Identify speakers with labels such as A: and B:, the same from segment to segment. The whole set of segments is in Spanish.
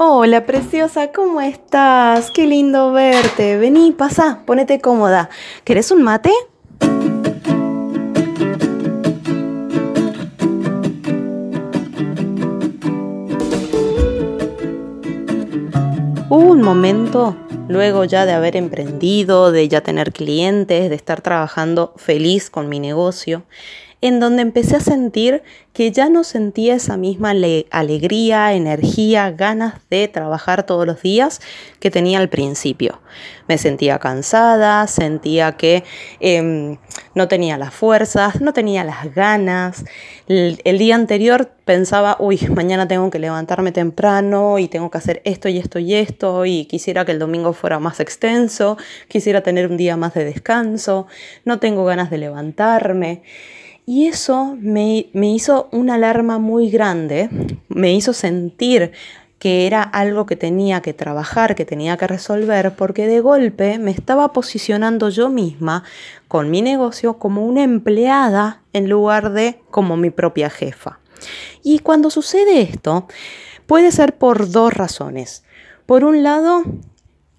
A: Hola, preciosa, ¿cómo estás? Qué lindo verte. Vení, pasa, ponete cómoda. ¿Querés un mate? Hubo un momento, luego ya de haber emprendido, de ya tener clientes, de estar trabajando feliz con mi negocio, en donde empecé a sentir que ya no sentía esa misma alegría, energía, ganas de trabajar todos los días que tenía al principio. Me sentía cansada, sentía que em, no tenía las fuerzas, no tenía las ganas. El, el día anterior pensaba, uy, mañana tengo que levantarme temprano y tengo que hacer esto y esto y esto y quisiera que el domingo fuera más extenso, quisiera tener un día más de descanso, no tengo ganas de levantarme. Y eso me, hizo una alarma muy grande, me hizo sentir que era algo que tenía que trabajar, que tenía que resolver, porque de golpe me estaba posicionando yo misma con mi negocio como una empleada en lugar de como mi propia jefa. Y cuando sucede esto, puede ser por dos razones. Por un lado,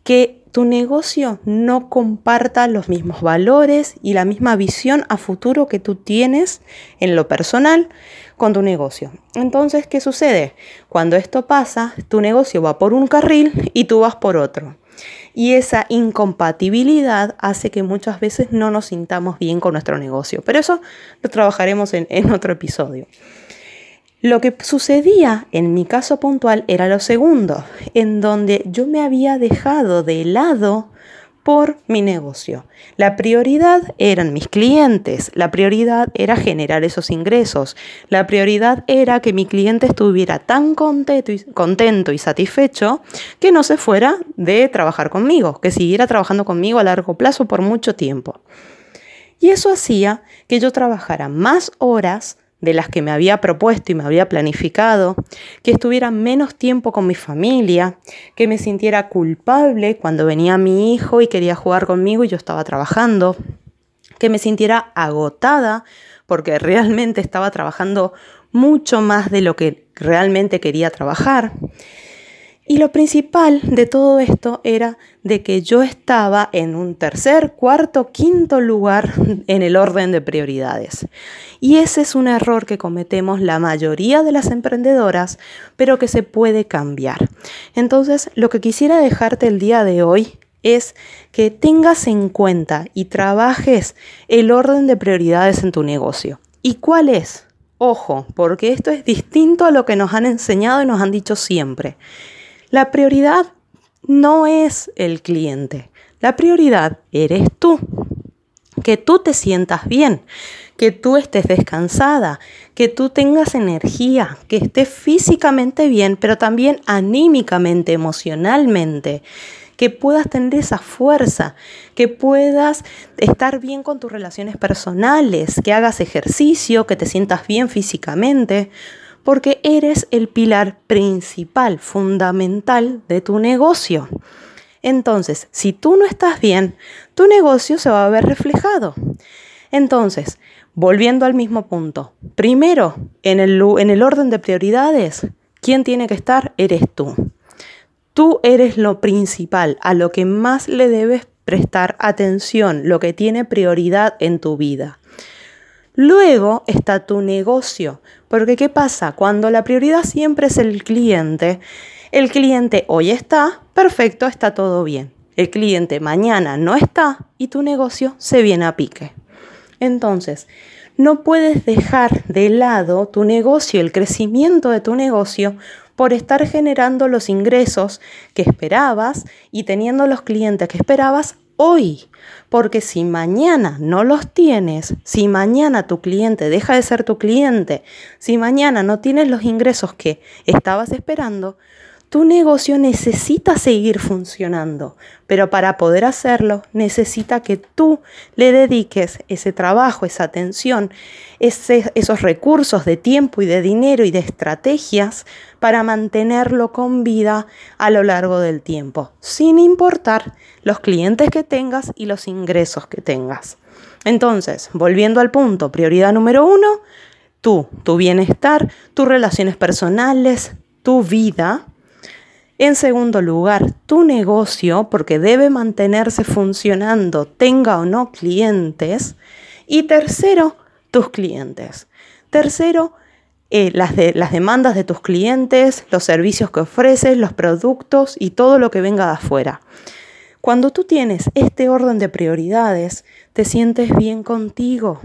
A: que tu negocio no comparta los mismos valores y la misma visión a futuro que tú tienes en lo personal con tu negocio. Entonces, ¿qué sucede? Cuando esto pasa, tu negocio va por un carril y tú vas por otro. Y esa incompatibilidad hace que muchas veces no nos sintamos bien con nuestro negocio. Pero eso lo trabajaremos en, otro episodio. Lo que sucedía en mi caso puntual era lo segundo, en donde yo me había dejado de lado por mi negocio. La prioridad eran mis clientes, la prioridad era generar esos ingresos, la prioridad era que mi cliente estuviera tan contento y, satisfecho que no se fuera de trabajar conmigo, que siguiera trabajando conmigo a largo plazo por mucho tiempo. Y eso hacía que yo trabajara más horas de las que me había propuesto y me había planificado, que estuviera menos tiempo con mi familia, que me sintiera culpable cuando venía mi hijo y quería jugar conmigo y yo estaba trabajando, que me sintiera agotada porque realmente estaba trabajando mucho más de lo que realmente quería trabajar y lo principal de todo esto era de que yo estaba en un tercer, cuarto, quinto lugar en el orden de prioridades. Y ese es un error que cometemos la mayoría de las emprendedoras, pero que se puede cambiar. Entonces, lo que quisiera dejarte el día de hoy es que tengas en cuenta y trabajes el orden de prioridades en tu negocio. ¿Y cuál es? Ojo, porque esto es distinto a lo que nos han enseñado y nos han dicho siempre. La prioridad no es el cliente, la prioridad eres tú. Que tú te sientas bien, que tú estés descansada, que tú tengas energía, que estés físicamente bien, pero también anímicamente, emocionalmente, que puedas tener esa fuerza, que puedas estar bien con tus relaciones personales, que hagas ejercicio, que te sientas bien físicamente, porque eres el pilar principal, fundamental de tu negocio. Entonces, si tú no estás bien, tu negocio se va a ver reflejado. Entonces, volviendo al mismo punto, primero, en el, en el orden de prioridades, ¿quién tiene que estar? Eres tú. Tú eres lo principal, a lo que más le debes prestar atención, lo que tiene prioridad en tu vida. Luego está tu negocio, porque ¿qué pasa? Cuando la prioridad siempre es el cliente, el cliente hoy está, perfecto, está todo bien. El cliente mañana no está y tu negocio se viene a pique. Entonces, no puedes dejar de lado tu negocio, el crecimiento de tu negocio, por estar generando los ingresos que esperabas y teniendo los clientes que esperabas hoy. Porque si mañana no los tienes, si mañana tu cliente deja de ser tu cliente, si mañana no tienes los ingresos que estabas esperando, tu negocio necesita seguir funcionando, pero para poder hacerlo necesita que tú le dediques ese trabajo, esa atención, esos recursos de tiempo y de dinero y de estrategias para mantenerlo con vida a lo largo del tiempo, sin importar los clientes que tengas y los ingresos que tengas. Entonces, volviendo al punto, prioridad número uno, tú, tu bienestar, tus relaciones personales, tu vida En segundo lugar, tu negocio, porque debe mantenerse funcionando, tenga o no clientes. Y tercero, tus clientes. Tercero, eh, las, las demandas de tus clientes, los servicios que ofreces, los productos y todo lo que venga de afuera. Cuando tú tienes este orden de prioridades, te sientes bien contigo.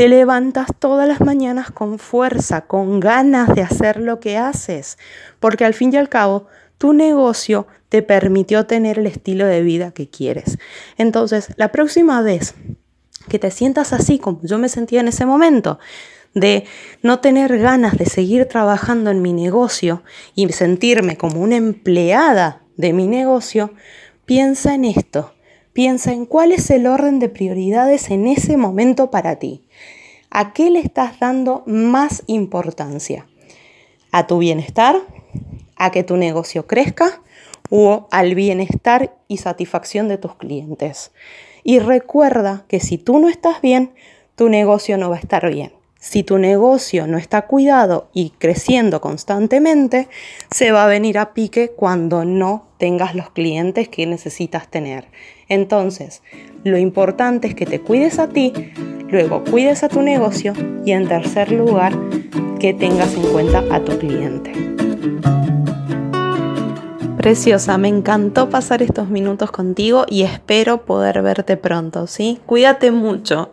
A: Te levantas todas las mañanas con fuerza, con ganas de hacer lo que haces, porque al fin y al cabo tu negocio te permitió tener el estilo de vida que quieres. Entonces, la próxima vez que te sientas así como yo me sentía en ese momento, de no tener ganas de seguir trabajando en mi negocio y sentirme como una empleada de mi negocio, piensa en esto. Piensa en cuál es el orden de prioridades en ese momento para ti. ¿A qué le estás dando más importancia? ¿A tu bienestar? ¿A que tu negocio crezca? ¿O al bienestar y satisfacción de tus clientes? Y recuerda que si tú no estás bien, tu negocio no va a estar bien. Si tu negocio no está cuidado y creciendo constantemente, se va a venir a pique cuando no tengas los clientes que necesitas tener. Entonces, lo importante es que te cuides a ti, luego cuides a tu negocio y en tercer lugar, que tengas en cuenta a tu cliente. Preciosa, me encantó pasar estos minutos contigo y espero poder verte pronto, ¿sí? Cuídate mucho.